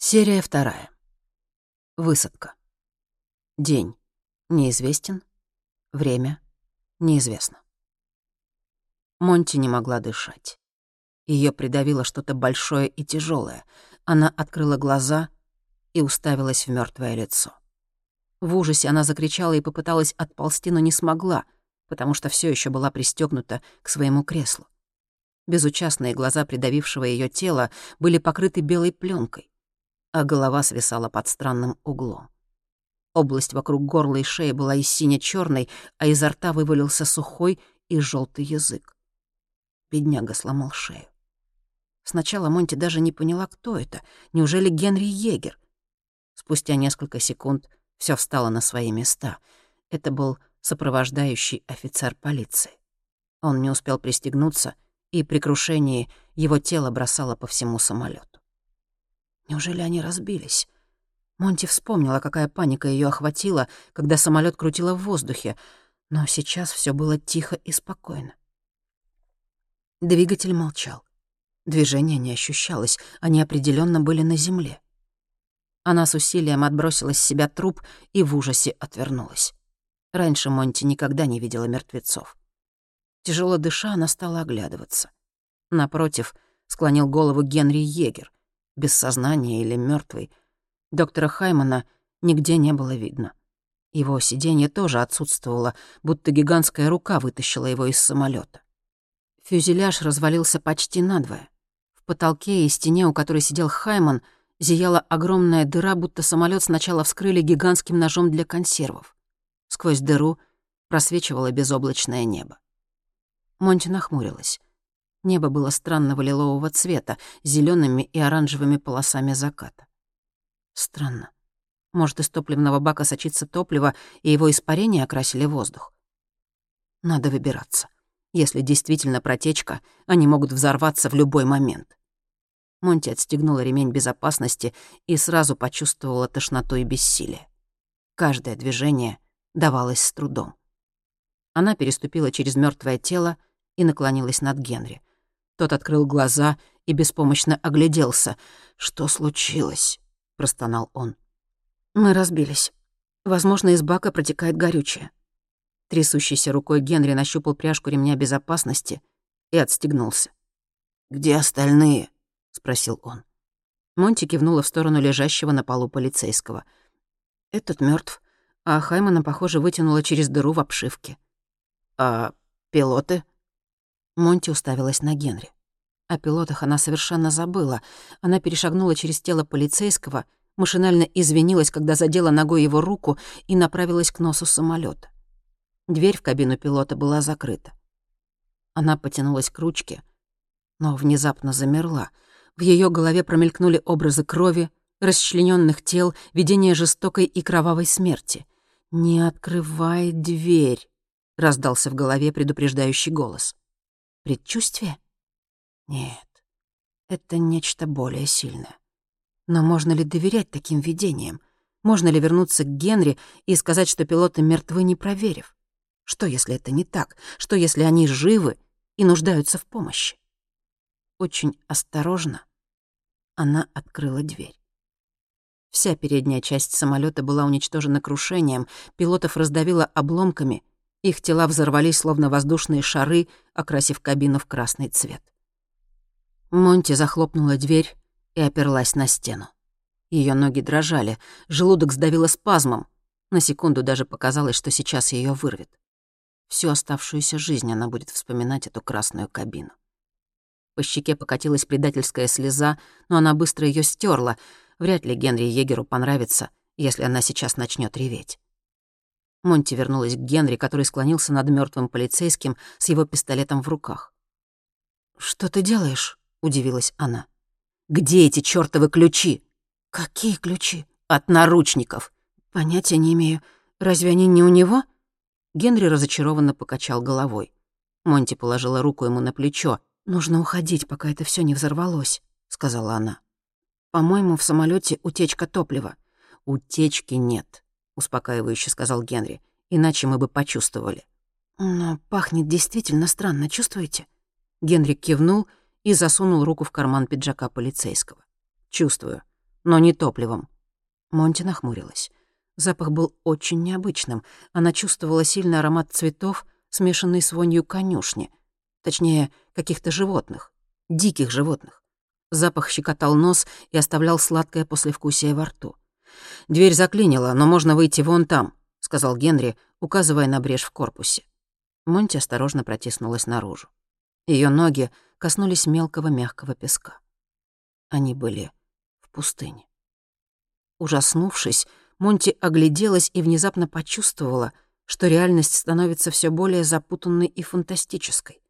Серия вторая. Высадка. День. Неизвестен. Время. Неизвестно. Монти не могла дышать. Ее придавило что-то большое и тяжелое. Она открыла глаза и уставилась в мертвое лицо. В ужасе она закричала и попыталась отползти, но не смогла, потому что все еще была пристегнута к своему креслу. Безучастные глаза придавившего ее тела были покрыты белой пленкой, а голова свисала под странным углом. Область вокруг горла и шеи была и сине черной а изо рта вывалился сухой и желтый язык. Бедняга сломал шею. Сначала Монти даже не поняла, кто это. Неужели Генри Егер? Спустя несколько секунд все встало на свои места. Это был сопровождающий офицер полиции. Он не успел пристегнуться — и при крушении его тело бросало по всему самолету. Неужели они разбились? Монти вспомнила, какая паника ее охватила, когда самолет крутило в воздухе, но сейчас все было тихо и спокойно. Двигатель молчал. Движения не ощущалось, они определенно были на земле. Она с усилием отбросила с себя труп и в ужасе отвернулась. Раньше Монти никогда не видела мертвецов. Тяжело дыша, она стала оглядываться. Напротив, склонил голову Генри Егер, без сознания или мертвый. Доктора Хаймана нигде не было видно. Его сиденье тоже отсутствовало, будто гигантская рука вытащила его из самолета. Фюзеляж развалился почти надвое. В потолке и стене, у которой сидел Хайман, зияла огромная дыра, будто самолет сначала вскрыли гигантским ножом для консервов. Сквозь дыру просвечивало безоблачное небо. Монти нахмурилась. Небо было странного лилового цвета, с зелёными и оранжевыми полосами заката. Странно. Может, из топливного бака сочится топливо, и его испарения окрасили воздух? Надо выбираться. Если действительно протечка, они могут взорваться в любой момент. Монти отстегнула ремень безопасности и сразу почувствовала тошноту и бессилие. Каждое движение давалось с трудом. Она переступила через мертвое тело и наклонилась над Генри. Тот открыл глаза и беспомощно огляделся. «Что случилось?» — простонал он. «Мы разбились. Возможно, из бака протекает горючее». Трясущейся рукой Генри нащупал пряжку ремня безопасности и отстегнулся. «Где остальные?» — спросил он. Монти кивнула в сторону лежащего на полу полицейского. «Этот мертв, а Хаймана, похоже, вытянула через дыру в обшивке». «А пилоты?» Монти уставилась на Генри. О пилотах она совершенно забыла. Она перешагнула через тело полицейского, машинально извинилась, когда задела ногой его руку и направилась к носу самолета. Дверь в кабину пилота была закрыта. Она потянулась к ручке, но внезапно замерла. В ее голове промелькнули образы крови, расчлененных тел, видение жестокой и кровавой смерти. «Не открывай дверь», — раздался в голове предупреждающий голос. Предчувствие? Нет, это нечто более сильное. Но можно ли доверять таким видениям? Можно ли вернуться к Генри и сказать, что пилоты мертвы, не проверив? Что, если это не так? Что, если они живы и нуждаются в помощи? Очень осторожно она открыла дверь. Вся передняя часть самолета была уничтожена крушением, пилотов раздавило обломками, их тела взорвались, словно воздушные шары, окрасив кабину в красный цвет. Монти захлопнула дверь и оперлась на стену. Ее ноги дрожали, желудок сдавило спазмом. На секунду даже показалось, что сейчас ее вырвет. Всю оставшуюся жизнь она будет вспоминать эту красную кабину. По щеке покатилась предательская слеза, но она быстро ее стерла. Вряд ли Генри Егеру понравится, если она сейчас начнет реветь. Монти вернулась к Генри, который склонился над мертвым полицейским с его пистолетом в руках. «Что ты делаешь?» — удивилась она. «Где эти чёртовы ключи?» «Какие ключи?» «От наручников». «Понятия не имею. Разве они не у него?» Генри разочарованно покачал головой. Монти положила руку ему на плечо. «Нужно уходить, пока это все не взорвалось», — сказала она. «По-моему, в самолете утечка топлива». «Утечки нет успокаивающе сказал Генри. Иначе мы бы почувствовали. Но пахнет действительно странно, чувствуете? Генри кивнул и засунул руку в карман пиджака полицейского. Чувствую. но не топливом». Монти нахмурилась. Запах был очень необычным. Она чувствовала сильный аромат цветов, смешанный с вонью конюшни. Точнее, каких-то животных. Диких животных. Запах щекотал нос и оставлял сладкое послевкусие во рту. «Дверь заклинила, но можно выйти вон там», — сказал Генри, указывая на брешь в корпусе. Монти осторожно протиснулась наружу. Ее ноги коснулись мелкого мягкого песка. Они были в пустыне. Ужаснувшись, Монти огляделась и внезапно почувствовала, что реальность становится все более запутанной и фантастической.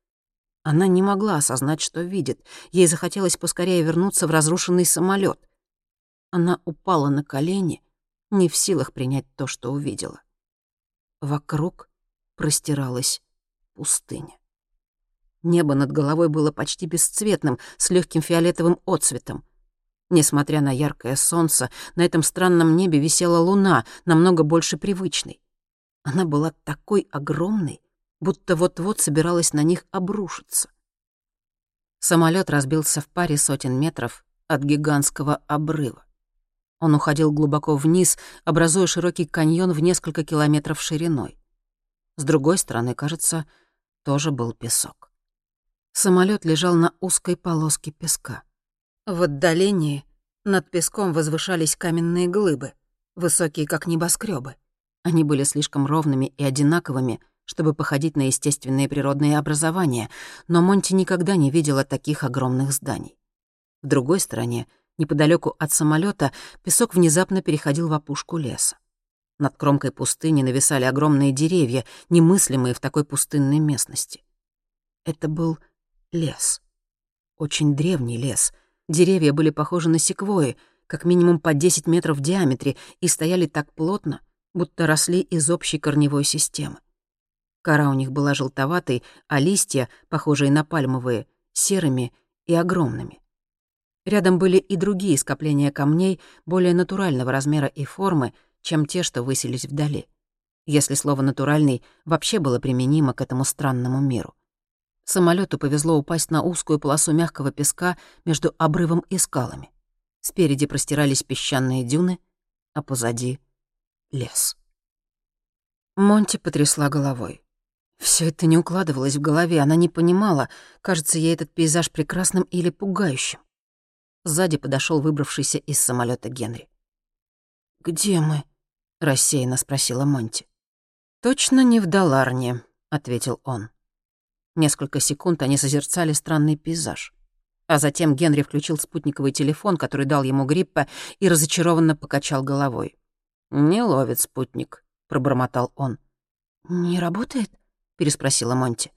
Она не могла осознать, что видит. Ей захотелось поскорее вернуться в разрушенный самолет. Она упала на колени, не в силах принять то, что увидела. Вокруг простиралась пустыня. Небо над головой было почти бесцветным, с легким фиолетовым отцветом. Несмотря на яркое солнце, на этом странном небе висела луна, намного больше привычной. Она была такой огромной, будто вот-вот собиралась на них обрушиться. Самолет разбился в паре сотен метров от гигантского обрыва. Он уходил глубоко вниз, образуя широкий каньон в несколько километров шириной. С другой стороны, кажется, тоже был песок. Самолет лежал на узкой полоске песка. В отдалении над песком возвышались каменные глыбы, высокие как небоскребы. Они были слишком ровными и одинаковыми, чтобы походить на естественные природные образования, но Монти никогда не видела таких огромных зданий. В другой стороне, неподалеку от самолета, песок внезапно переходил в опушку леса. Над кромкой пустыни нависали огромные деревья, немыслимые в такой пустынной местности. Это был лес. Очень древний лес — Деревья были похожи на секвои, как минимум по 10 метров в диаметре, и стояли так плотно, будто росли из общей корневой системы. Кора у них была желтоватой, а листья, похожие на пальмовые, серыми и огромными. Рядом были и другие скопления камней более натурального размера и формы, чем те, что высились вдали. Если слово «натуральный» вообще было применимо к этому странному миру. Самолету повезло упасть на узкую полосу мягкого песка между обрывом и скалами. Спереди простирались песчаные дюны, а позади — лес. Монти потрясла головой. Все это не укладывалось в голове, она не понимала, кажется ей этот пейзаж прекрасным или пугающим. Сзади подошел выбравшийся из самолета Генри. «Где мы?» — рассеянно спросила Монти. «Точно не в Даларне», — ответил он. Несколько секунд они созерцали странный пейзаж. А затем Генри включил спутниковый телефон, который дал ему гриппа, и разочарованно покачал головой. «Не ловит спутник», — пробормотал он. «Не работает?» — переспросила Монти.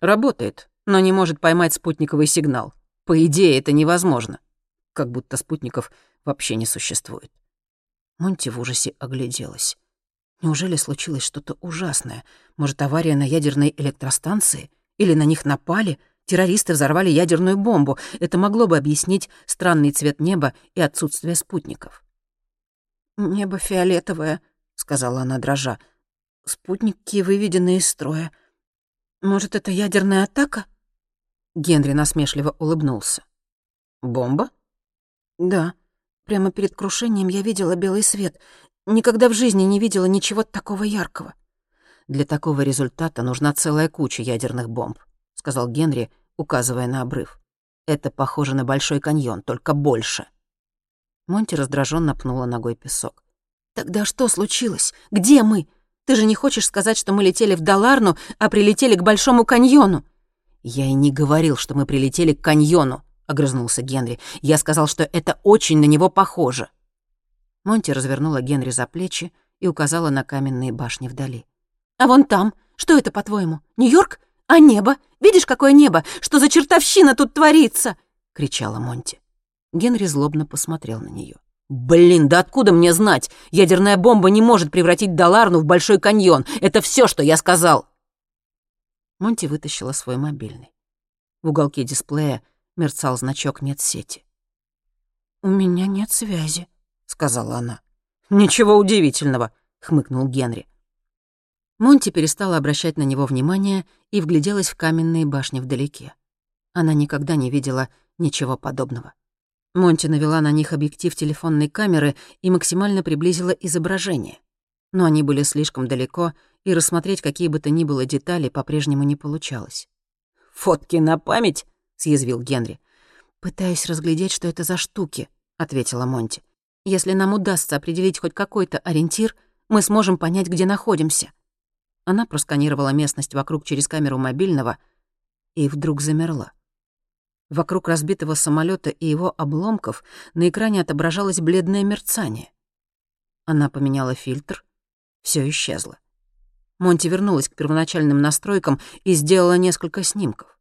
«Работает, но не может поймать спутниковый сигнал. По идее, это невозможно. Как будто спутников вообще не существует». Монти в ужасе огляделась. Неужели случилось что-то ужасное? Может, авария на ядерной электростанции? Или на них напали, террористы взорвали ядерную бомбу. Это могло бы объяснить странный цвет неба и отсутствие спутников. «Небо фиолетовое», — сказала она дрожа. «Спутники выведены из строя. Может, это ядерная атака?» Генри насмешливо улыбнулся. «Бомба?» «Да. Прямо перед крушением я видела белый свет. Никогда в жизни не видела ничего такого яркого». Для такого результата нужна целая куча ядерных бомб», — сказал Генри, указывая на обрыв. «Это похоже на Большой каньон, только больше». Монти раздраженно пнула ногой песок. «Тогда что случилось? Где мы? Ты же не хочешь сказать, что мы летели в Даларну, а прилетели к Большому каньону?» «Я и не говорил, что мы прилетели к каньону», — огрызнулся Генри. «Я сказал, что это очень на него похоже». Монти развернула Генри за плечи и указала на каменные башни вдали. А вон там, что это, по-твоему, Нью-Йорк? А небо? Видишь, какое небо? Что за чертовщина тут творится?» — кричала Монти. Генри злобно посмотрел на нее. «Блин, да откуда мне знать? Ядерная бомба не может превратить Даларну в Большой каньон. Это все, что я сказал!» Монти вытащила свой мобильный. В уголке дисплея мерцал значок «Нет сети». «У меня нет связи», — сказала она. «Ничего удивительного», — хмыкнул Генри. Монти перестала обращать на него внимание и вгляделась в каменные башни вдалеке. Она никогда не видела ничего подобного. Монти навела на них объектив телефонной камеры и максимально приблизила изображение. Но они были слишком далеко, и рассмотреть какие бы то ни было детали по-прежнему не получалось. «Фотки на память?» — съязвил Генри. «Пытаюсь разглядеть, что это за штуки», — ответила Монти. «Если нам удастся определить хоть какой-то ориентир, мы сможем понять, где находимся». Она просканировала местность вокруг через камеру мобильного и вдруг замерла. Вокруг разбитого самолета и его обломков на экране отображалось бледное мерцание. Она поменяла фильтр, все исчезло. Монти вернулась к первоначальным настройкам и сделала несколько снимков.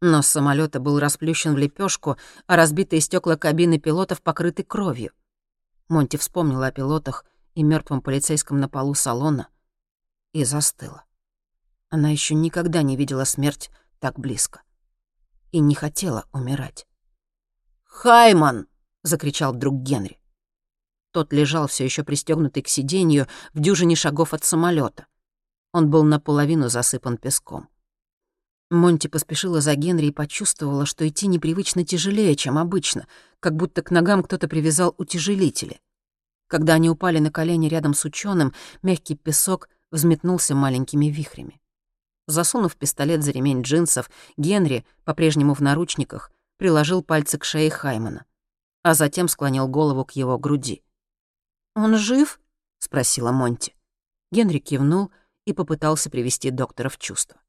Нос самолета был расплющен в лепешку, а разбитые стекла кабины пилотов покрыты кровью. Монти вспомнила о пилотах и мертвом полицейском на полу салона и застыла. Она еще никогда не видела смерть так близко и не хотела умирать. «Хайман!» — закричал вдруг Генри. Тот лежал все еще пристегнутый к сиденью в дюжине шагов от самолета. Он был наполовину засыпан песком. Монти поспешила за Генри и почувствовала, что идти непривычно тяжелее, чем обычно, как будто к ногам кто-то привязал утяжелители. Когда они упали на колени рядом с ученым, мягкий песок взметнулся маленькими вихрями. Засунув пистолет за ремень джинсов, Генри, по-прежнему в наручниках, приложил пальцы к шее Хаймана, а затем склонил голову к его груди. «Он жив?» — спросила Монти. Генри кивнул и попытался привести доктора в чувство.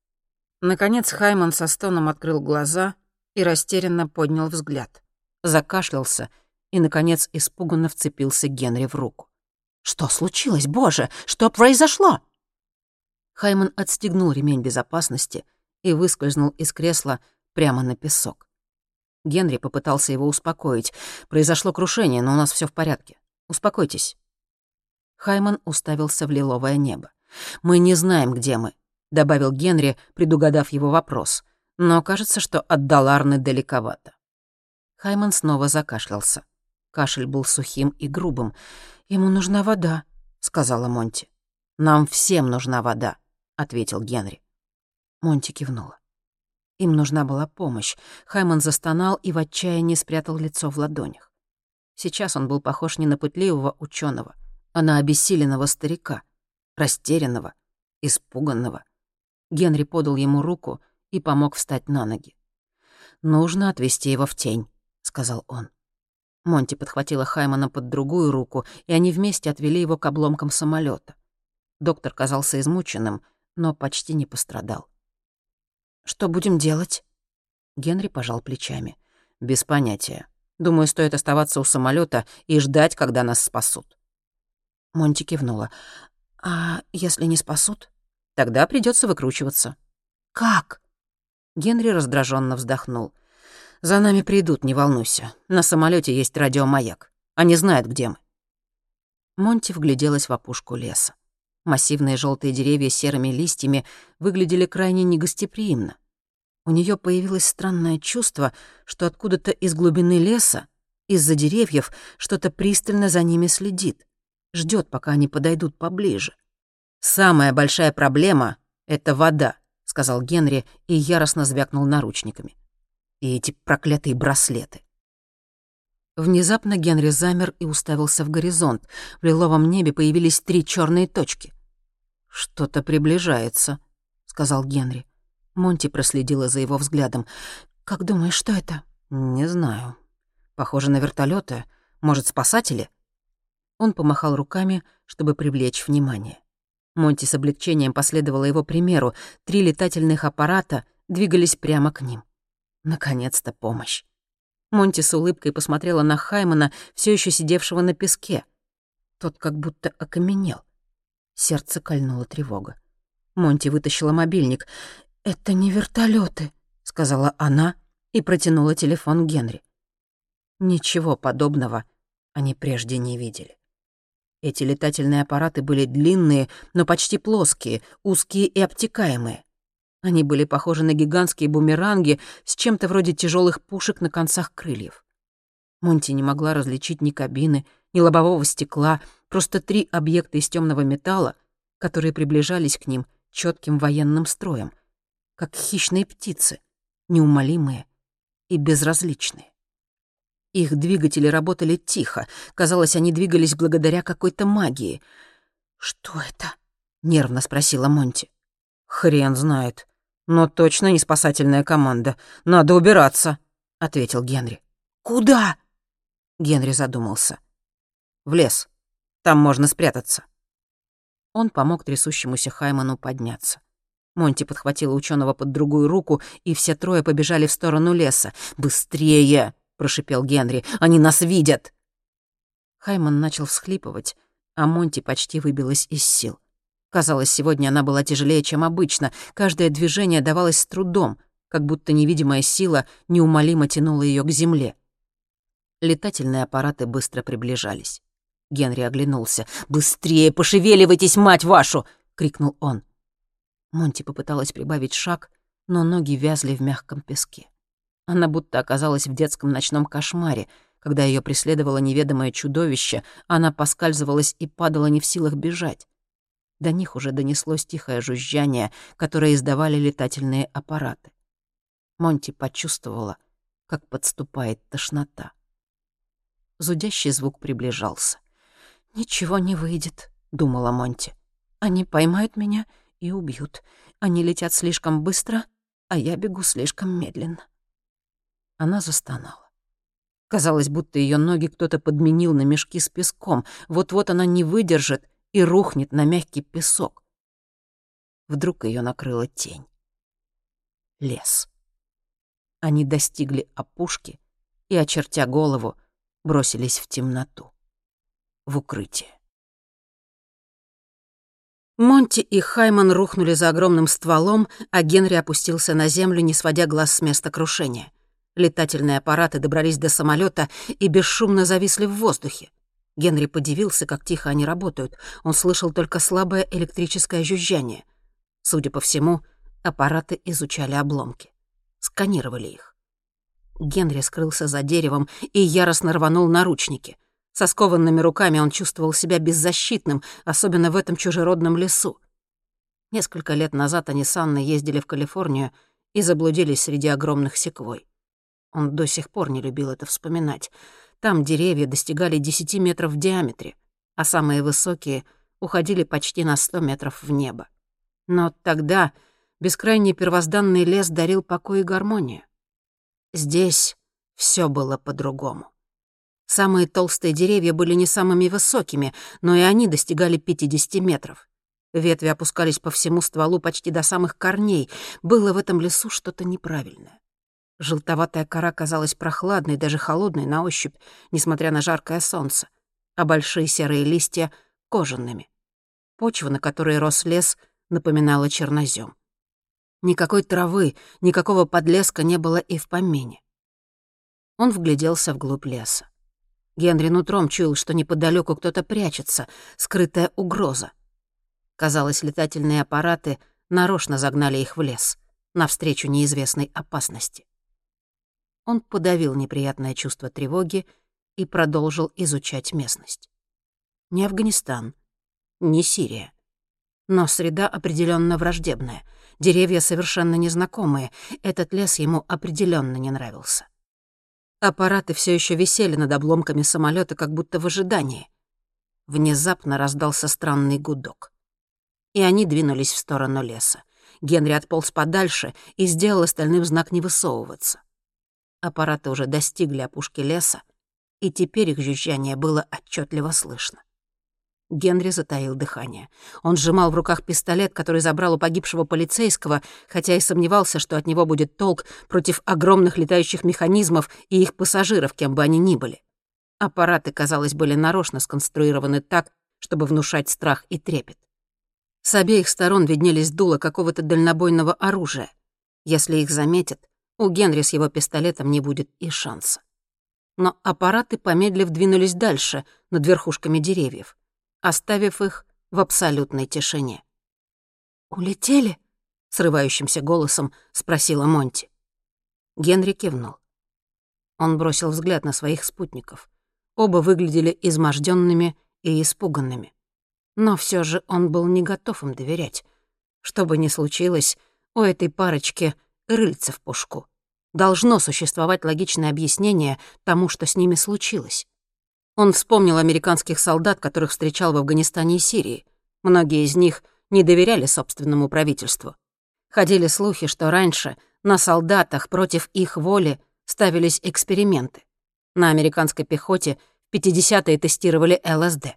Наконец Хайман со стоном открыл глаза и растерянно поднял взгляд. Закашлялся и, наконец, испуганно вцепился Генри в руку. «Что случилось, Боже? Что произошло?» Хайман отстегнул ремень безопасности и выскользнул из кресла прямо на песок. Генри попытался его успокоить. «Произошло крушение, но у нас все в порядке. Успокойтесь». Хайман уставился в лиловое небо. «Мы не знаем, где мы», — добавил Генри, предугадав его вопрос. «Но кажется, что от Даларны далековато». Хайман снова закашлялся. Кашель был сухим и грубым. «Ему нужна вода», — сказала Монти. «Нам всем нужна вода», ответил Генри. Монти кивнула. Им нужна была помощь. Хайман застонал и в отчаянии спрятал лицо в ладонях. Сейчас он был похож не на пытливого ученого, а на обессиленного старика, растерянного, испуганного. Генри подал ему руку и помог встать на ноги. «Нужно отвезти его в тень», — сказал он. Монти подхватила Хаймана под другую руку, и они вместе отвели его к обломкам самолета. Доктор казался измученным — но почти не пострадал. «Что будем делать?» Генри пожал плечами. «Без понятия. Думаю, стоит оставаться у самолета и ждать, когда нас спасут». Монти кивнула. «А если не спасут?» «Тогда придется выкручиваться». «Как?» Генри раздраженно вздохнул. «За нами придут, не волнуйся. На самолете есть радиомаяк. Они знают, где мы». Монти вгляделась в опушку леса. Массивные желтые деревья с серыми листьями выглядели крайне негостеприимно. У нее появилось странное чувство, что откуда-то из глубины леса, из-за деревьев, что-то пристально за ними следит, ждет, пока они подойдут поближе. «Самая большая проблема — это вода», — сказал Генри и яростно звякнул наручниками. «И эти проклятые браслеты». Внезапно Генри замер и уставился в горизонт. В лиловом небе появились три черные точки. «Что-то приближается», — сказал Генри. Монти проследила за его взглядом. «Как думаешь, что это?» «Не знаю. Похоже на вертолеты. Может, спасатели?» Он помахал руками, чтобы привлечь внимание. Монти с облегчением последовала его примеру. Три летательных аппарата двигались прямо к ним. Наконец-то помощь. Монти с улыбкой посмотрела на Хаймана, все еще сидевшего на песке. Тот как будто окаменел. Сердце кольнула тревога. Монти вытащила мобильник. «Это не вертолеты, сказала она и протянула телефон Генри. Ничего подобного они прежде не видели. Эти летательные аппараты были длинные, но почти плоские, узкие и обтекаемые. Они были похожи на гигантские бумеранги с чем-то вроде тяжелых пушек на концах крыльев. Монти не могла различить ни кабины, ни лобового стекла, просто три объекта из темного металла, которые приближались к ним четким военным строем, как хищные птицы, неумолимые и безразличные. Их двигатели работали тихо. Казалось, они двигались благодаря какой-то магии. «Что это?» — нервно спросила Монти. «Хрен знает. Но точно не спасательная команда. Надо убираться», — ответил Генри. «Куда?» Генри задумался. «В лес. Там можно спрятаться». Он помог трясущемуся Хайману подняться. Монти подхватила ученого под другую руку, и все трое побежали в сторону леса. «Быстрее!» — прошипел Генри. «Они нас видят!» Хайман начал всхлипывать, а Монти почти выбилась из сил. Казалось, сегодня она была тяжелее, чем обычно. Каждое движение давалось с трудом, как будто невидимая сила неумолимо тянула ее к земле. Летательные аппараты быстро приближались. Генри оглянулся. «Быстрее пошевеливайтесь, мать вашу!» — крикнул он. Монти попыталась прибавить шаг, но ноги вязли в мягком песке. Она будто оказалась в детском ночном кошмаре. Когда ее преследовало неведомое чудовище, она поскальзывалась и падала не в силах бежать. До них уже донеслось тихое жужжание, которое издавали летательные аппараты. Монти почувствовала, как подступает тошнота. Зудящий звук приближался. «Ничего не выйдет», — думала Монти. «Они поймают меня и убьют. Они летят слишком быстро, а я бегу слишком медленно». Она застонала. Казалось, будто ее ноги кто-то подменил на мешки с песком. Вот-вот она не выдержит и рухнет на мягкий песок. Вдруг ее накрыла тень. Лес. Они достигли опушки и, очертя голову, бросились в темноту, в укрытие. Монти и Хайман рухнули за огромным стволом, а Генри опустился на землю, не сводя глаз с места крушения. Летательные аппараты добрались до самолета и бесшумно зависли в воздухе. Генри подивился, как тихо они работают. Он слышал только слабое электрическое жужжание. Судя по всему, аппараты изучали обломки. Сканировали их. Генри скрылся за деревом и яростно рванул наручники — со скованными руками он чувствовал себя беззащитным, особенно в этом чужеродном лесу. Несколько лет назад они с Анной ездили в Калифорнию и заблудились среди огромных секвой. Он до сих пор не любил это вспоминать. Там деревья достигали 10 метров в диаметре, а самые высокие уходили почти на 100 метров в небо. Но тогда бескрайний первозданный лес дарил покой и гармонию. Здесь все было по-другому. Самые толстые деревья были не самыми высокими, но и они достигали 50 метров. Ветви опускались по всему стволу почти до самых корней. Было в этом лесу что-то неправильное. Желтоватая кора казалась прохладной, даже холодной на ощупь, несмотря на жаркое солнце, а большие серые листья — кожаными. Почва, на которой рос лес, напоминала чернозем. Никакой травы, никакого подлеска не было и в помине. Он вгляделся вглубь леса. Генри нутром чуял, что неподалеку кто-то прячется, скрытая угроза. Казалось, летательные аппараты нарочно загнали их в лес, навстречу неизвестной опасности. Он подавил неприятное чувство тревоги и продолжил изучать местность. Не Афганистан, не Сирия. Но среда определенно враждебная. Деревья совершенно незнакомые. Этот лес ему определенно не нравился. Аппараты все еще висели над обломками самолета, как будто в ожидании. Внезапно раздался странный гудок. И они двинулись в сторону леса. Генри отполз подальше и сделал остальным знак не высовываться. Аппараты уже достигли опушки леса, и теперь их жужжание было отчетливо слышно. Генри затаил дыхание. Он сжимал в руках пистолет, который забрал у погибшего полицейского, хотя и сомневался, что от него будет толк против огромных летающих механизмов и их пассажиров, кем бы они ни были. Аппараты, казалось, были нарочно сконструированы так, чтобы внушать страх и трепет. С обеих сторон виднелись дула какого-то дальнобойного оружия. Если их заметят, у Генри с его пистолетом не будет и шанса. Но аппараты, помедлив, двинулись дальше, над верхушками деревьев оставив их в абсолютной тишине. «Улетели?» — срывающимся голосом спросила Монти. Генри кивнул. Он бросил взгляд на своих спутников. Оба выглядели изможденными и испуганными. Но все же он был не готов им доверять. Что бы ни случилось, у этой парочки рыльца в пушку. Должно существовать логичное объяснение тому, что с ними случилось. Он вспомнил американских солдат, которых встречал в Афганистане и Сирии. Многие из них не доверяли собственному правительству. Ходили слухи, что раньше на солдатах против их воли ставились эксперименты. На американской пехоте в 50-е тестировали ЛСД.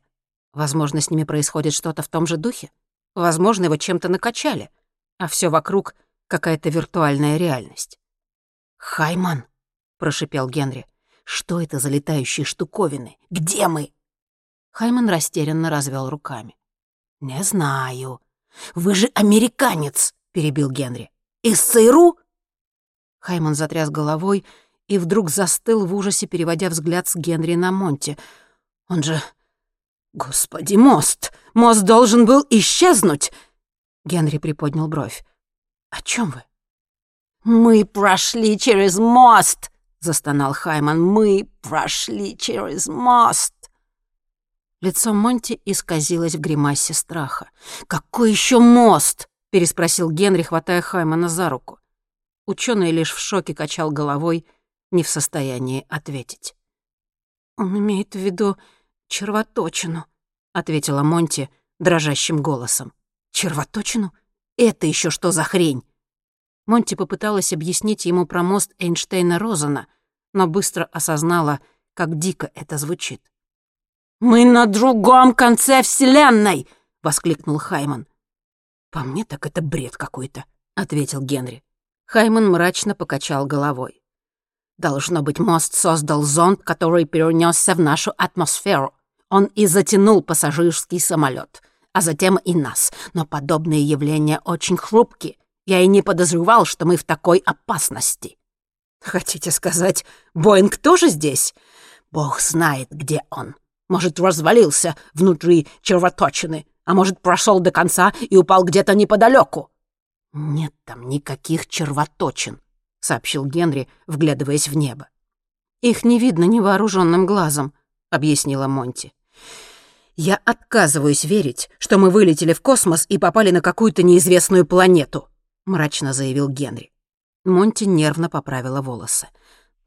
Возможно, с ними происходит что-то в том же духе. Возможно, его чем-то накачали, а все вокруг — какая-то виртуальная реальность. «Хайман», — прошипел Генри, — «что это за летающие штуковины? Где мы?» Хайман растерянно развел руками. «Не знаю. Вы же американец!» — перебил Генри. «Из ЦРУ?» Хайман затряс головой и вдруг застыл в ужасе, переводя взгляд с Генри на Монти. «Он же... Господи, мост! Мост должен был исчезнуть!» Генри приподнял бровь. «О чем вы?» «Мы прошли через мост!» — застонал Хайман. «Мы прошли через мост!» Лицо Монти исказилось в гримасе страха. «Какой еще мост?» — переспросил Генри, хватая Хаймана за руку. Ученый лишь в шоке качал головой, не в состоянии ответить. «Он имеет в виду червоточину», — ответила Монти дрожащим голосом. «Червоточину? Это еще что за хрень?» Монти попыталась объяснить ему про мост Эйнштейна-Розена, но быстро осознала, как дико это звучит. «Мы на другом конце Вселенной!» — воскликнул Хайман. «По мне так это бред какой-то», — ответил Генри. Хайман мрачно покачал головой. «Должно быть, мост создал зонд, который перенесся в нашу атмосферу. Он и затянул пассажирский самолет, а затем и нас. Но подобные явления очень хрупкие. Я и не подозревал, что мы в такой опасности». «Хотите сказать, Боинг тоже здесь?» «Бог знает, где он», может, развалился внутри червоточины, а может, прошел до конца и упал где-то неподалеку. «Нет там никаких червоточин», — сообщил Генри, вглядываясь в небо. «Их не видно невооруженным глазом», — объяснила Монти. «Я отказываюсь верить, что мы вылетели в космос и попали на какую-то неизвестную планету», — мрачно заявил Генри. Монти нервно поправила волосы.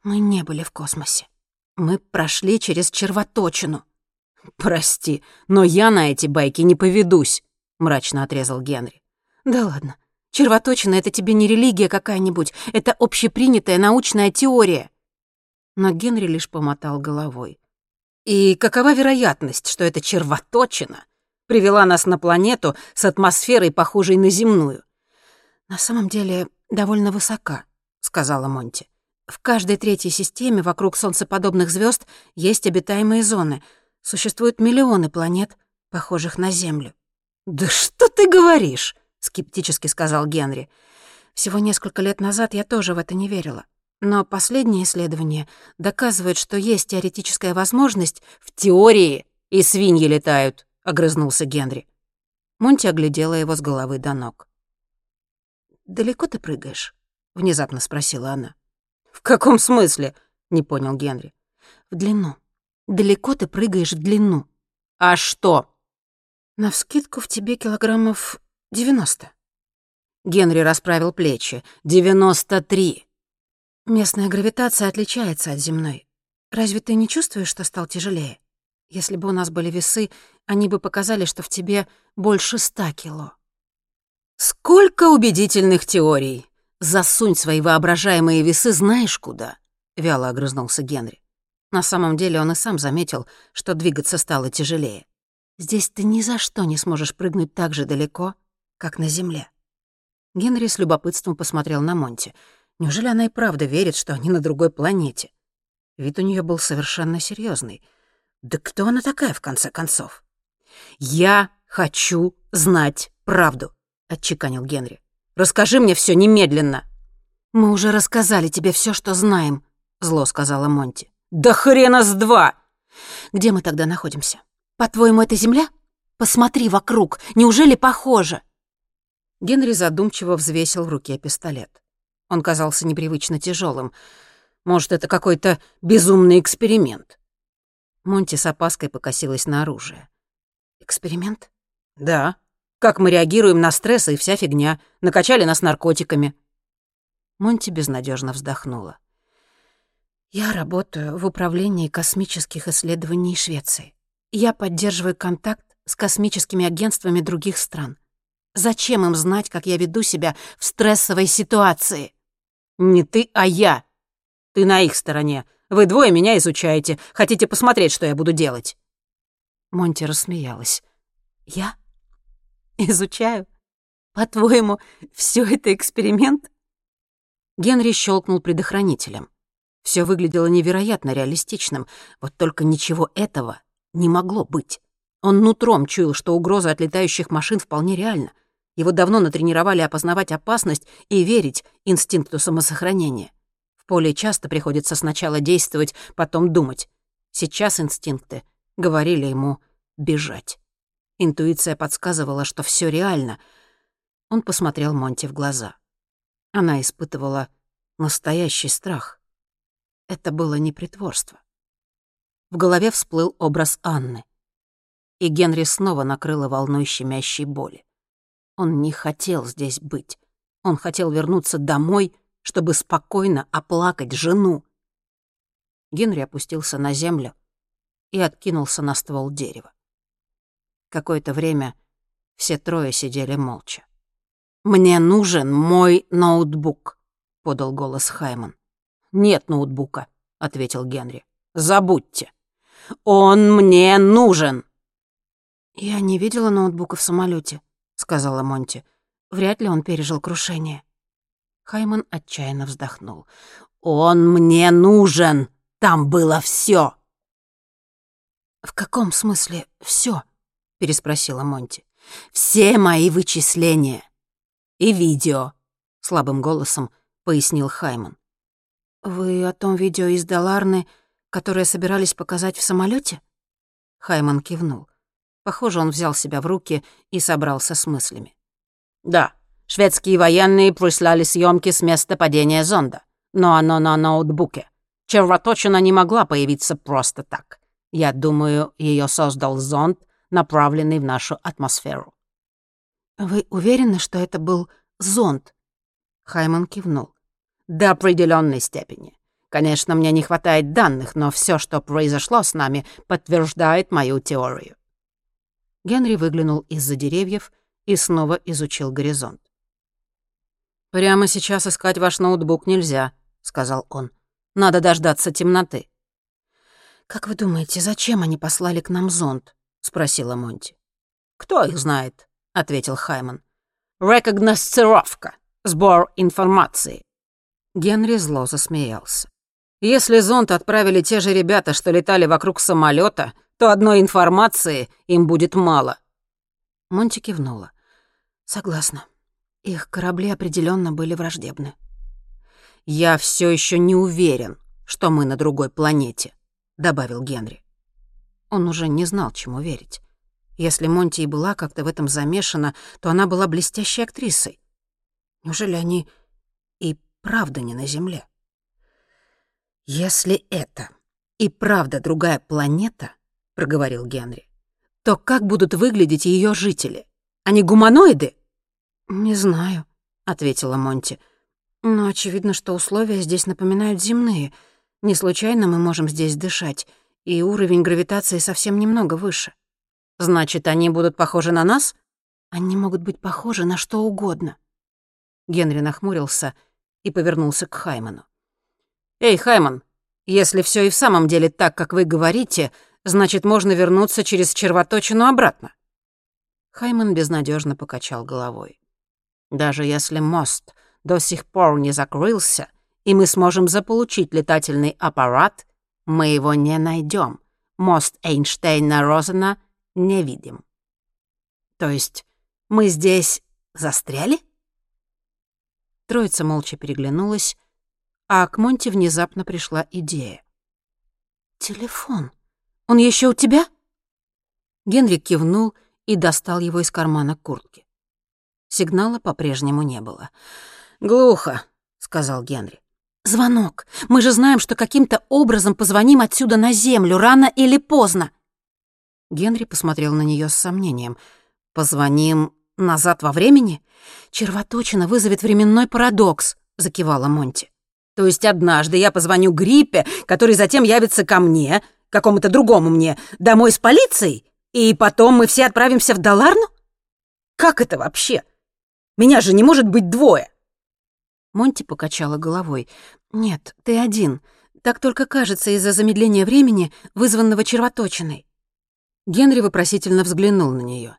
«Мы не были в космосе. Мы прошли через червоточину». «Прости, но я на эти байки не поведусь», — мрачно отрезал Генри. «Да ладно. Червоточина — это тебе не религия какая-нибудь, это общепринятая научная теория». Но Генри лишь помотал головой. «И какова вероятность, что эта червоточина привела нас на планету с атмосферой, похожей на земную?» «На самом деле довольно высока», — сказала Монти. «В каждой третьей системе вокруг солнцеподобных звезд есть обитаемые зоны — Существуют миллионы планет, похожих на Землю. «Да что ты говоришь?» — скептически сказал Генри. «Всего несколько лет назад я тоже в это не верила. Но последние исследования доказывают, что есть теоретическая возможность в теории, и свиньи летают», — огрызнулся Генри. Монти оглядела его с головы до ног. «Далеко ты прыгаешь?» — внезапно спросила она. «В каком смысле?» — не понял Генри. «В длину. Далеко ты прыгаешь в длину. А что? Навскидку в тебе килограммов девяносто. Генри расправил плечи. Девяносто три. Местная гравитация отличается от земной. Разве ты не чувствуешь, что стал тяжелее? Если бы у нас были весы, они бы показали, что в тебе больше ста кило. Сколько убедительных теорий! Засунь свои воображаемые весы знаешь куда, — вяло огрызнулся Генри. На самом деле он и сам заметил, что двигаться стало тяжелее. «Здесь ты ни за что не сможешь прыгнуть так же далеко, как на земле». Генри с любопытством посмотрел на Монти. Неужели она и правда верит, что они на другой планете? Вид у нее был совершенно серьезный. Да кто она такая, в конце концов? «Я хочу знать правду», — отчеканил Генри. «Расскажи мне все немедленно». «Мы уже рассказали тебе все, что знаем», — зло сказала Монти. «Да хрена с два!» «Где мы тогда находимся? По-твоему, это Земля? Посмотри вокруг, неужели похоже?» Генри задумчиво взвесил в руке пистолет. Он казался непривычно тяжелым. Может, это какой-то безумный эксперимент? Монти с опаской покосилась на оружие. «Эксперимент?» «Да. Как мы реагируем на стресс и вся фигня. Накачали нас наркотиками». Монти безнадежно вздохнула. «Я работаю в Управлении космических исследований Швеции. Я поддерживаю контакт с космическими агентствами других стран. Зачем им знать, как я веду себя в стрессовой ситуации?» «Не ты, а я. Ты на их стороне. Вы двое меня изучаете. Хотите посмотреть, что я буду делать?» Монти рассмеялась. «Я? Изучаю? По-твоему, все это эксперимент?» Генри щелкнул предохранителем. Все выглядело невероятно реалистичным, вот только ничего этого не могло быть. Он нутром чуял, что угроза от летающих машин вполне реальна. Его давно натренировали опознавать опасность и верить инстинкту самосохранения. В поле часто приходится сначала действовать, потом думать. Сейчас инстинкты говорили ему бежать. Интуиция подсказывала, что все реально. Он посмотрел Монти в глаза. Она испытывала настоящий страх. Это было не притворство. В голове всплыл образ Анны. И Генри снова накрыло волной щемящей боли. Он не хотел здесь быть. Он хотел вернуться домой, чтобы спокойно оплакать жену. Генри опустился на землю и откинулся на ствол дерева. Какое-то время все трое сидели молча. «Мне нужен мой ноутбук», — подал голос Хайман. «Нет ноутбука», — ответил Генри. «Забудьте. Он мне нужен». «Я не видела ноутбука в самолете, сказала Монти. «Вряд ли он пережил крушение». Хайман отчаянно вздохнул. «Он мне нужен! Там было все. «В каком смысле все? переспросила Монти. «Все мои вычисления. И видео», — слабым голосом пояснил Хайман. «Вы о том видео из Даларны, которое собирались показать в самолете? Хайман кивнул. Похоже, он взял себя в руки и собрался с мыслями. «Да, шведские военные прислали съемки с места падения зонда, но оно на ноутбуке. Червоточина не могла появиться просто так. Я думаю, ее создал зонд, направленный в нашу атмосферу». «Вы уверены, что это был зонд?» Хайман кивнул. «До определенной степени. Конечно, мне не хватает данных, но все, что произошло с нами, подтверждает мою теорию. Генри выглянул из-за деревьев и снова изучил горизонт. «Прямо сейчас искать ваш ноутбук нельзя», — сказал он. «Надо дождаться темноты». «Как вы думаете, зачем они послали к нам зонд?» — спросила Монти. «Кто их знает?» — ответил Хайман. «Рекогносцировка. Сбор информации». Генри зло засмеялся. «Если зонд отправили те же ребята, что летали вокруг самолета, то одной информации им будет мало». Монти кивнула. «Согласна. Их корабли определенно были враждебны». «Я все еще не уверен, что мы на другой планете», — добавил Генри. Он уже не знал, чему верить. Если Монти и была как-то в этом замешана, то она была блестящей актрисой. Неужели они и правда не на Земле? Если это и правда другая планета, — проговорил Генри, — то как будут выглядеть ее жители? Они гуманоиды? «Не знаю», — ответила Монти. «Но очевидно, что условия здесь напоминают земные. Не случайно мы можем здесь дышать, и уровень гравитации совсем немного выше». «Значит, они будут похожи на нас?» «Они могут быть похожи на что угодно». Генри нахмурился и повернулся к Хайману. «Эй, Хайман, если все и в самом деле так, как вы говорите, Значит, можно вернуться через червоточину обратно. Хайман безнадежно покачал головой. Даже если мост до сих пор не закрылся, и мы сможем заполучить летательный аппарат, мы его не найдем. Мост Эйнштейна-Розена не видим. То есть мы здесь застряли? Троица молча переглянулась, а к Монте внезапно пришла идея. «Телефон», он еще у тебя?» Генрик кивнул и достал его из кармана куртки. Сигнала по-прежнему не было. «Глухо», — сказал Генри. «Звонок. Мы же знаем, что каким-то образом позвоним отсюда на Землю, рано или поздно». Генри посмотрел на нее с сомнением. «Позвоним назад во времени? Червоточина вызовет временной парадокс», — закивала Монти. «То есть однажды я позвоню Гриппе, который затем явится ко мне, какому-то другому мне, домой с полицией, и потом мы все отправимся в Даларну? Как это вообще? Меня же не может быть двое!» Монти покачала головой. «Нет, ты один. Так только кажется из-за замедления времени, вызванного червоточиной». Генри вопросительно взглянул на нее.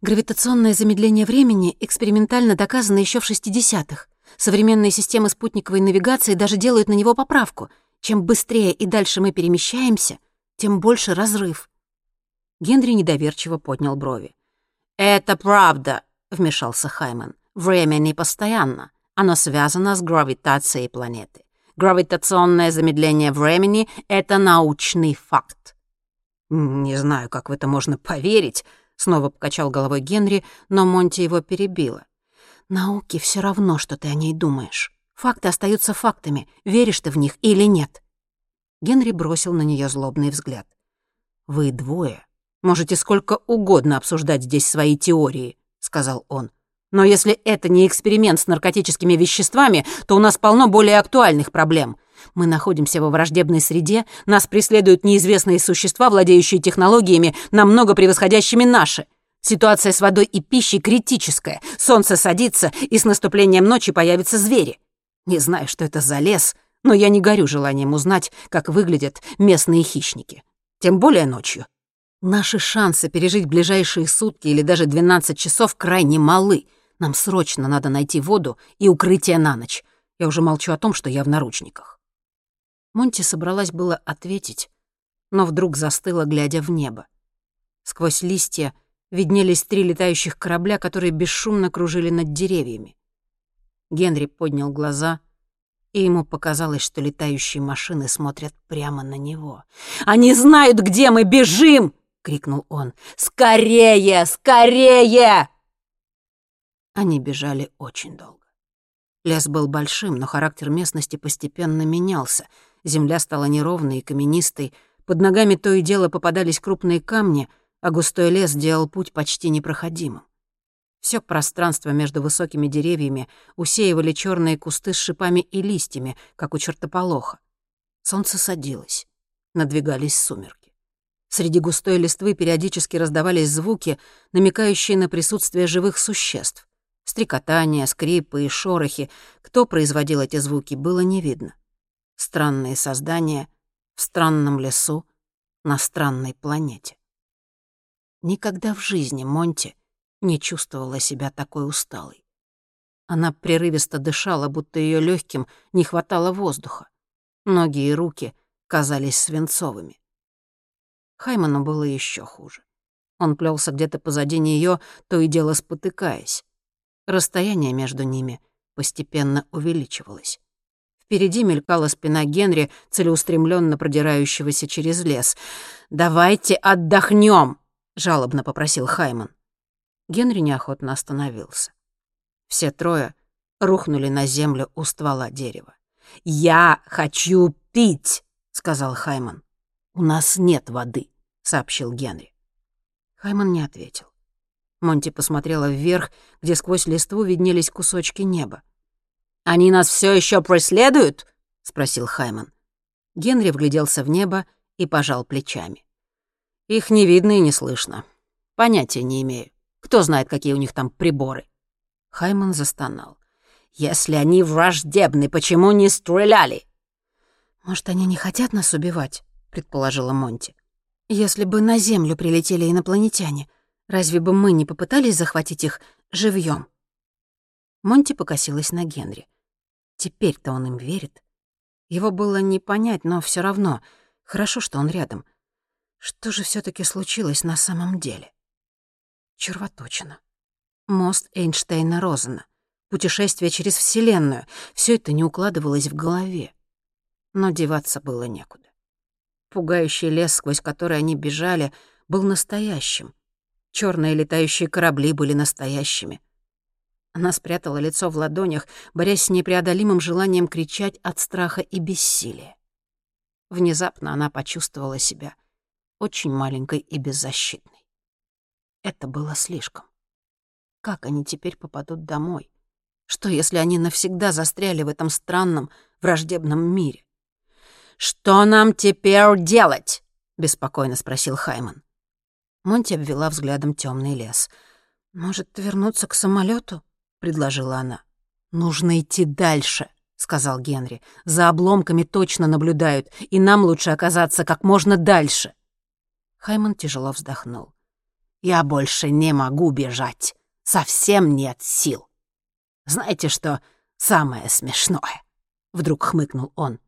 Гравитационное замедление времени экспериментально доказано еще в 60-х. Современные системы спутниковой навигации даже делают на него поправку. Чем быстрее и дальше мы перемещаемся, тем больше разрыв. Генри недоверчиво поднял брови. «Это правда», — вмешался Хайман. «Время не постоянно. Оно связано с гравитацией планеты. Гравитационное замедление времени — это научный факт». «Не знаю, как в это можно поверить», — снова покачал головой Генри, но Монти его перебила. «Науке все равно, что ты о ней думаешь. Факты остаются фактами, веришь ты в них или нет». Генри бросил на нее злобный взгляд. «Вы двое можете сколько угодно обсуждать здесь свои теории», — сказал он. «Но если это не эксперимент с наркотическими веществами, то у нас полно более актуальных проблем. Мы находимся во враждебной среде, нас преследуют неизвестные существа, владеющие технологиями, намного превосходящими наши. Ситуация с водой и пищей критическая. Солнце садится, и с наступлением ночи появятся звери. Не знаю, что это за лес, но я не горю желанием узнать, как выглядят местные хищники. Тем более ночью. Наши шансы пережить ближайшие сутки или даже 12 часов крайне малы. Нам срочно надо найти воду и укрытие на ночь. Я уже молчу о том, что я в наручниках. Монти собралась было ответить, но вдруг застыла, глядя в небо. Сквозь листья виднелись три летающих корабля, которые бесшумно кружили над деревьями. Генри поднял глаза, и ему показалось, что летающие машины смотрят прямо на него. «Они знают, где мы бежим!» — крикнул он. «Скорее! Скорее!» Они бежали очень долго. Лес был большим, но характер местности постепенно менялся. Земля стала неровной и каменистой, под ногами то и дело попадались крупные камни, а густой лес делал путь почти непроходимым. Все пространство между высокими деревьями усеивали черные кусты с шипами и листьями, как у чертополоха. Солнце садилось. Надвигались сумерки. Среди густой листвы периодически раздавались звуки, намекающие на присутствие живых существ. Стрекотания, скрипы и шорохи. Кто производил эти звуки, было не видно. Странные создания в странном лесу на странной планете. Никогда в жизни Монти не чувствовала себя такой усталой. Она прерывисто дышала, будто ее легким не хватало воздуха. Ноги и руки казались свинцовыми. Хайману было еще хуже. Он плелся где-то позади нее, то и дело спотыкаясь. Расстояние между ними постепенно увеличивалось. Впереди мелькала спина Генри, целеустремленно продирающегося через лес. «Давайте отдохнем!» жалобно попросил Хайман. Генри неохотно остановился. Все трое рухнули на землю у ствола дерева. «Я хочу пить!» — сказал Хайман. «У нас нет воды», — сообщил Генри. Хайман не ответил. Монти посмотрела вверх, где сквозь листву виднелись кусочки неба. «Они нас все еще преследуют?» — спросил Хайман. Генри вгляделся в небо и пожал плечами. Их не видно и не слышно. Понятия не имею. Кто знает, какие у них там приборы. Хайман застонал. «Если они враждебны, почему не стреляли?» «Может, они не хотят нас убивать?» — предположила Монти. «Если бы на Землю прилетели инопланетяне, разве бы мы не попытались захватить их живьем? Монти покосилась на Генри. Теперь-то он им верит. Его было не понять, но все равно. Хорошо, что он рядом — что же все таки случилось на самом деле? Червоточина. Мост Эйнштейна-Розена. Путешествие через Вселенную. Все это не укладывалось в голове. Но деваться было некуда. Пугающий лес, сквозь который они бежали, был настоящим. Черные летающие корабли были настоящими. Она спрятала лицо в ладонях, борясь с непреодолимым желанием кричать от страха и бессилия. Внезапно она почувствовала себя — очень маленькой и беззащитной. Это было слишком. Как они теперь попадут домой? Что, если они навсегда застряли в этом странном, враждебном мире? «Что нам теперь делать?» — беспокойно спросил Хайман. Монти обвела взглядом темный лес. «Может, вернуться к самолету? предложила она. «Нужно идти дальше», — сказал Генри. «За обломками точно наблюдают, и нам лучше оказаться как можно дальше». Хайман тяжело вздохнул. «Я больше не могу бежать. Совсем нет сил. Знаете, что самое смешное?» Вдруг хмыкнул он.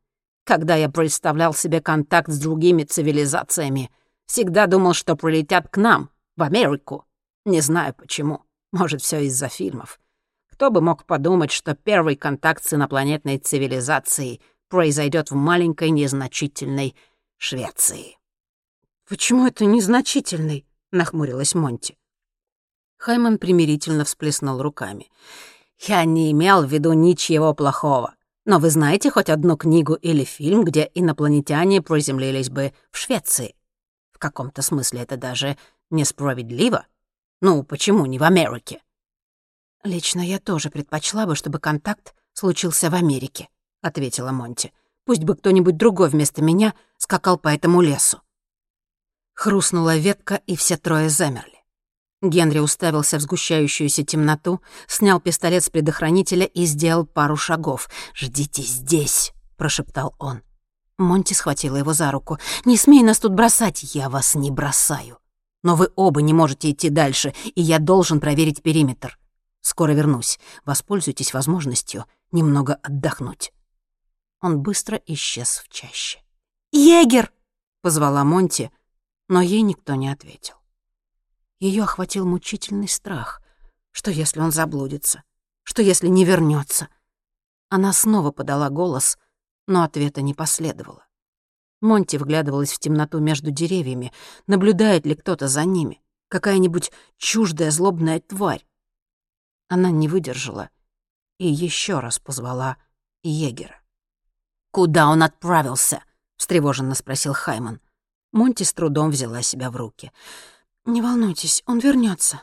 «Когда я представлял себе контакт с другими цивилизациями, всегда думал, что прилетят к нам, в Америку. Не знаю почему. Может, все из-за фильмов. Кто бы мог подумать, что первый контакт с инопланетной цивилизацией произойдет в маленькой незначительной Швеции. «Почему это незначительный?» — нахмурилась Монти. Хайман примирительно всплеснул руками. «Я не имел в виду ничего плохого. Но вы знаете хоть одну книгу или фильм, где инопланетяне приземлились бы в Швеции? В каком-то смысле это даже несправедливо. Ну, почему не в Америке?» «Лично я тоже предпочла бы, чтобы контакт случился в Америке», — ответила Монти. «Пусть бы кто-нибудь другой вместо меня скакал по этому лесу». Хрустнула ветка, и все трое замерли. Генри уставился в сгущающуюся темноту, снял пистолет с предохранителя и сделал пару шагов. «Ждите здесь», — прошептал он. Монти схватила его за руку. «Не смей нас тут бросать, я вас не бросаю. Но вы оба не можете идти дальше, и я должен проверить периметр. Скоро вернусь. Воспользуйтесь возможностью немного отдохнуть». Он быстро исчез в чаще. «Егер!» — позвала Монти, но ей никто не ответил. Ее охватил мучительный страх. Что, если он заблудится? Что, если не вернется? Она снова подала голос, но ответа не последовало. Монти вглядывалась в темноту между деревьями, наблюдает ли кто-то за ними, какая-нибудь чуждая злобная тварь. Она не выдержала и еще раз позвала егера. «Куда он отправился?» — встревоженно спросил Хайман. Монти с трудом взяла себя в руки. «Не волнуйтесь, он вернется.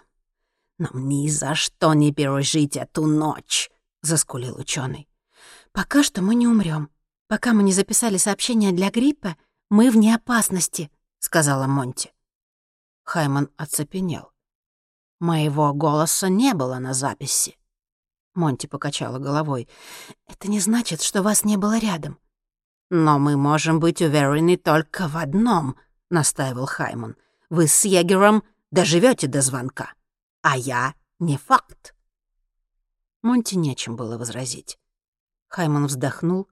«Нам ни за что не пережить эту ночь», — заскулил ученый. «Пока что мы не умрем. Пока мы не записали сообщение для гриппа, мы вне опасности», — сказала Монти. Хайман оцепенел. Моего голоса не было на записи. Монти покачала головой. «Это не значит, что вас не было рядом». «Но мы можем быть уверены только в одном», — настаивал Хайман. «Вы с егером доживете до звонка, а я не факт». Монти нечем было возразить. Хайман вздохнул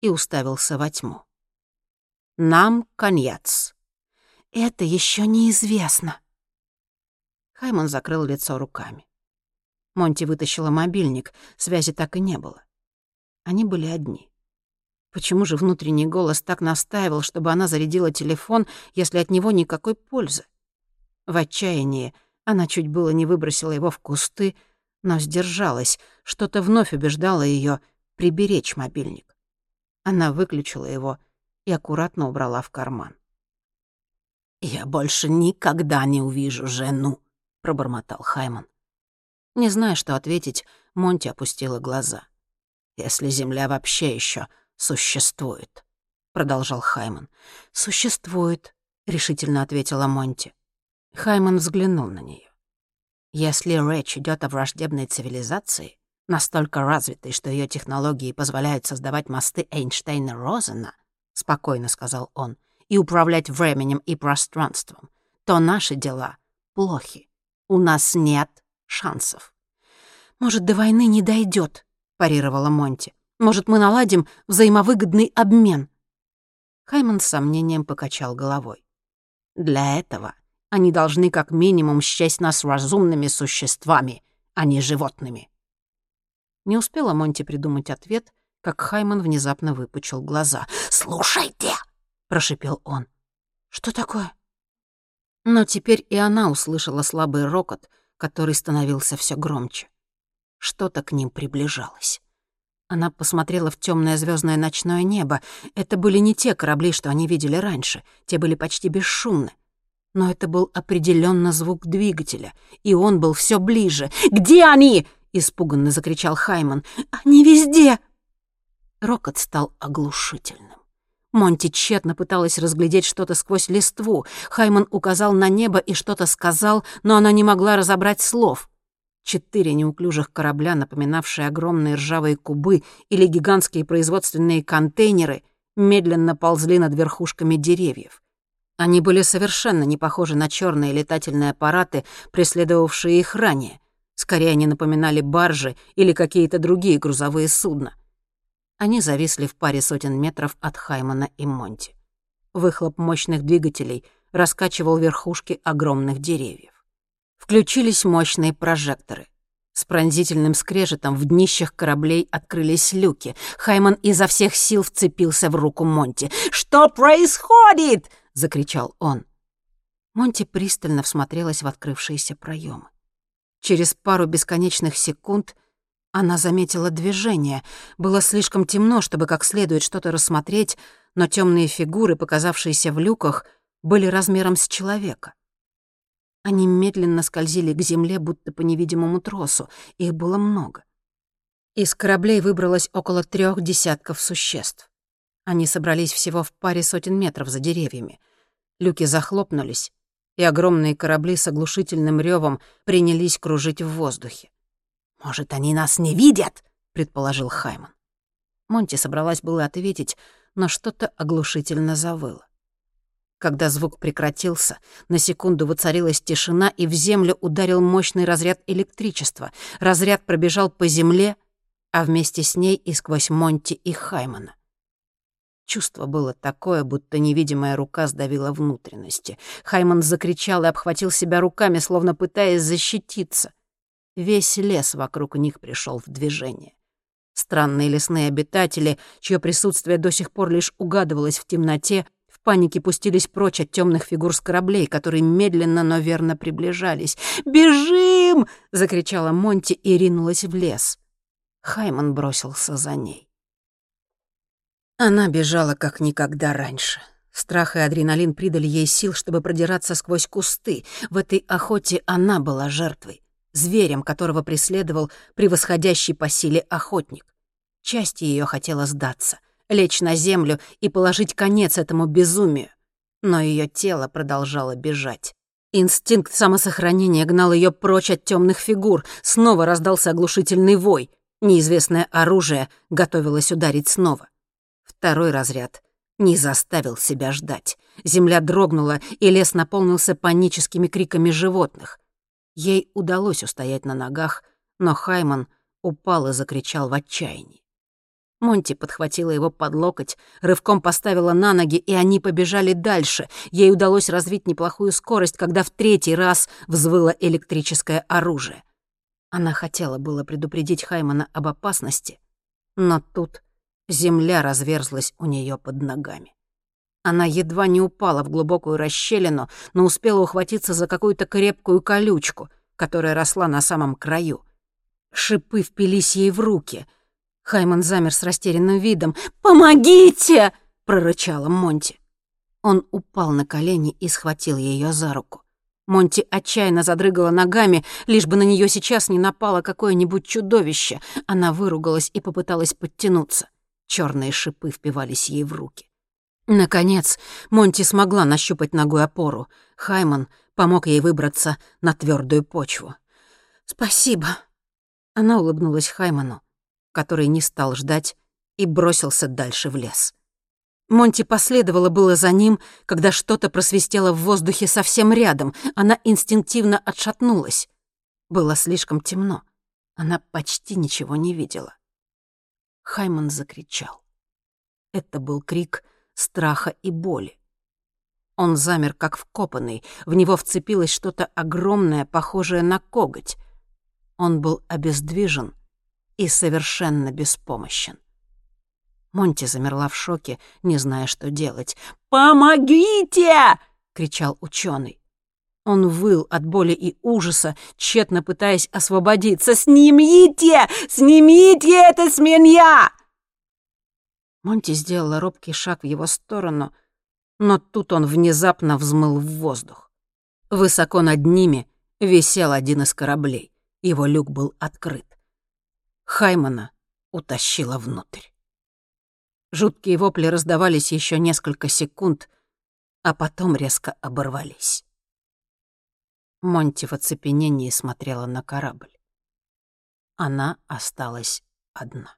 и уставился во тьму. «Нам конец». «Это еще неизвестно», Хайман закрыл лицо руками. Монти вытащила мобильник, связи так и не было. Они были одни. Почему же внутренний голос так настаивал, чтобы она зарядила телефон, если от него никакой пользы? В отчаянии она чуть было не выбросила его в кусты, но сдержалась, что-то вновь убеждало ее приберечь мобильник. Она выключила его и аккуратно убрала в карман. «Я больше никогда не увижу жену», пробормотал Хайман. Не зная, что ответить, Монти опустила глаза. «Если Земля вообще еще существует», — продолжал Хайман. «Существует», — решительно ответила Монти. Хайман взглянул на нее. «Если речь идет о враждебной цивилизации, настолько развитой, что ее технологии позволяют создавать мосты Эйнштейна-Розена», — спокойно сказал он, «и управлять временем и пространством, то наши дела плохи. У нас нет шансов. «Может, до войны не дойдет, парировала Монти. «Может, мы наладим взаимовыгодный обмен?» Хайман с сомнением покачал головой. «Для этого они должны как минимум счесть нас разумными существами, а не животными». Не успела Монти придумать ответ, как Хайман внезапно выпучил глаза. «Слушайте!» — прошипел он. «Что такое?» Но теперь и она услышала слабый рокот, который становился все громче. Что-то к ним приближалось. Она посмотрела в темное звездное ночное небо. Это были не те корабли, что они видели раньше. Те были почти бесшумны. Но это был определенно звук двигателя, и он был все ближе. «Где они?» — испуганно закричал Хайман. «Они везде!» Рокот стал оглушительным. Монти тщетно пыталась разглядеть что-то сквозь листву. Хайман указал на небо и что-то сказал, но она не могла разобрать слов. Четыре неуклюжих корабля, напоминавшие огромные ржавые кубы или гигантские производственные контейнеры, медленно ползли над верхушками деревьев. Они были совершенно не похожи на черные летательные аппараты, преследовавшие их ранее. Скорее, они напоминали баржи или какие-то другие грузовые судна. Они зависли в паре сотен метров от Хаймана и Монти. Выхлоп мощных двигателей раскачивал верхушки огромных деревьев. Включились мощные прожекторы. С пронзительным скрежетом в днищах кораблей открылись люки. Хайман изо всех сил вцепился в руку Монти. «Что происходит?» — закричал он. Монти пристально всмотрелась в открывшиеся проемы. Через пару бесконечных секунд она заметила движение. Было слишком темно, чтобы как следует что-то рассмотреть, но темные фигуры, показавшиеся в люках, были размером с человека. Они медленно скользили к земле, будто по невидимому тросу. Их было много. Из кораблей выбралось около трех десятков существ. Они собрались всего в паре сотен метров за деревьями. Люки захлопнулись, и огромные корабли с оглушительным ревом принялись кружить в воздухе. «Может, они нас не видят?» — предположил Хайман. Монти собралась было ответить, но что-то оглушительно завыло. Когда звук прекратился, на секунду воцарилась тишина, и в землю ударил мощный разряд электричества. Разряд пробежал по земле, а вместе с ней и сквозь Монти и Хаймана. Чувство было такое, будто невидимая рука сдавила внутренности. Хайман закричал и обхватил себя руками, словно пытаясь защититься. Весь лес вокруг них пришел в движение. Странные лесные обитатели, чье присутствие до сих пор лишь угадывалось в темноте, панике пустились прочь от темных фигур с кораблей, которые медленно, но верно приближались. «Бежим!» — закричала Монти и ринулась в лес. Хайман бросился за ней. Она бежала как никогда раньше. Страх и адреналин придали ей сил, чтобы продираться сквозь кусты. В этой охоте она была жертвой зверем, которого преследовал превосходящий по силе охотник. Часть ее хотела сдаться, лечь на землю и положить конец этому безумию. Но ее тело продолжало бежать. Инстинкт самосохранения гнал ее прочь от темных фигур. Снова раздался оглушительный вой. Неизвестное оружие готовилось ударить снова. Второй разряд не заставил себя ждать. Земля дрогнула, и лес наполнился паническими криками животных. Ей удалось устоять на ногах, но Хайман упал и закричал в отчаянии. Монти подхватила его под локоть, рывком поставила на ноги, и они побежали дальше. Ей удалось развить неплохую скорость, когда в третий раз взвыло электрическое оружие. Она хотела было предупредить Хаймана об опасности, но тут земля разверзлась у нее под ногами. Она едва не упала в глубокую расщелину, но успела ухватиться за какую-то крепкую колючку, которая росла на самом краю. Шипы впились ей в руки. Хайман замер с растерянным видом. «Помогите!» — прорычала Монти. Он упал на колени и схватил ее за руку. Монти отчаянно задрыгала ногами, лишь бы на нее сейчас не напало какое-нибудь чудовище. Она выругалась и попыталась подтянуться. Черные шипы впивались ей в руки. Наконец, Монти смогла нащупать ногой опору. Хайман помог ей выбраться на твердую почву. «Спасибо». Она улыбнулась Хайману, который не стал ждать и бросился дальше в лес. Монти последовала было за ним, когда что-то просвистело в воздухе совсем рядом. Она инстинктивно отшатнулась. Было слишком темно. Она почти ничего не видела. Хайман закричал. Это был крик — страха и боли. Он замер, как вкопанный, в него вцепилось что-то огромное, похожее на коготь. Он был обездвижен и совершенно беспомощен. Монти замерла в шоке, не зная, что делать. «Помогите!» — кричал ученый. Он выл от боли и ужаса, тщетно пытаясь освободиться. «Снимите! Снимите это с меня!» Монти сделала робкий шаг в его сторону, но тут он внезапно взмыл в воздух. Высоко над ними висел один из кораблей. Его люк был открыт. Хаймана утащила внутрь. Жуткие вопли раздавались еще несколько секунд, а потом резко оборвались. Монти в оцепенении смотрела на корабль. Она осталась одна.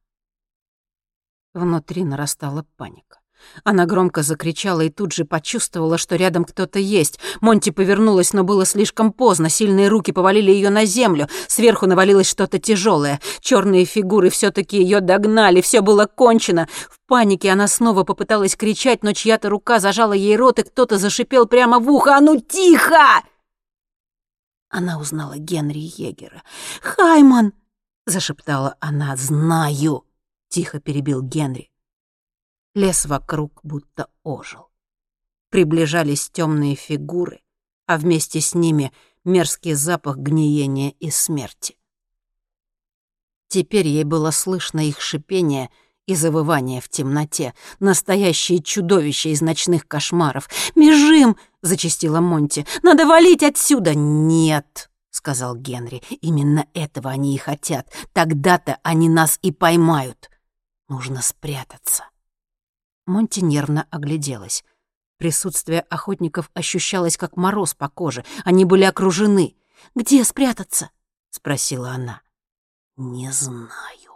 Внутри нарастала паника. Она громко закричала и тут же почувствовала, что рядом кто-то есть. Монти повернулась, но было слишком поздно. Сильные руки повалили ее на землю. Сверху навалилось что-то тяжелое. Черные фигуры все таки ее догнали. Все было кончено. В панике она снова попыталась кричать, но чья-то рука зажала ей рот, и кто-то зашипел прямо в ухо. «А ну тихо!» Она узнала Генри Егера. «Хайман!» — зашептала она. «Знаю!» — тихо перебил Генри. Лес вокруг будто ожил. Приближались темные фигуры, а вместе с ними мерзкий запах гниения и смерти. Теперь ей было слышно их шипение и завывание в темноте, настоящие чудовища из ночных кошмаров. «Бежим!» — зачастила Монти. «Надо валить отсюда!» «Нет!» — сказал Генри. «Именно этого они и хотят. Тогда-то они нас и поймают. Нужно спрятаться». Монти нервно огляделась. Присутствие охотников ощущалось как мороз по коже. Они были окружены. «Где спрятаться?» — спросила она. «Не знаю».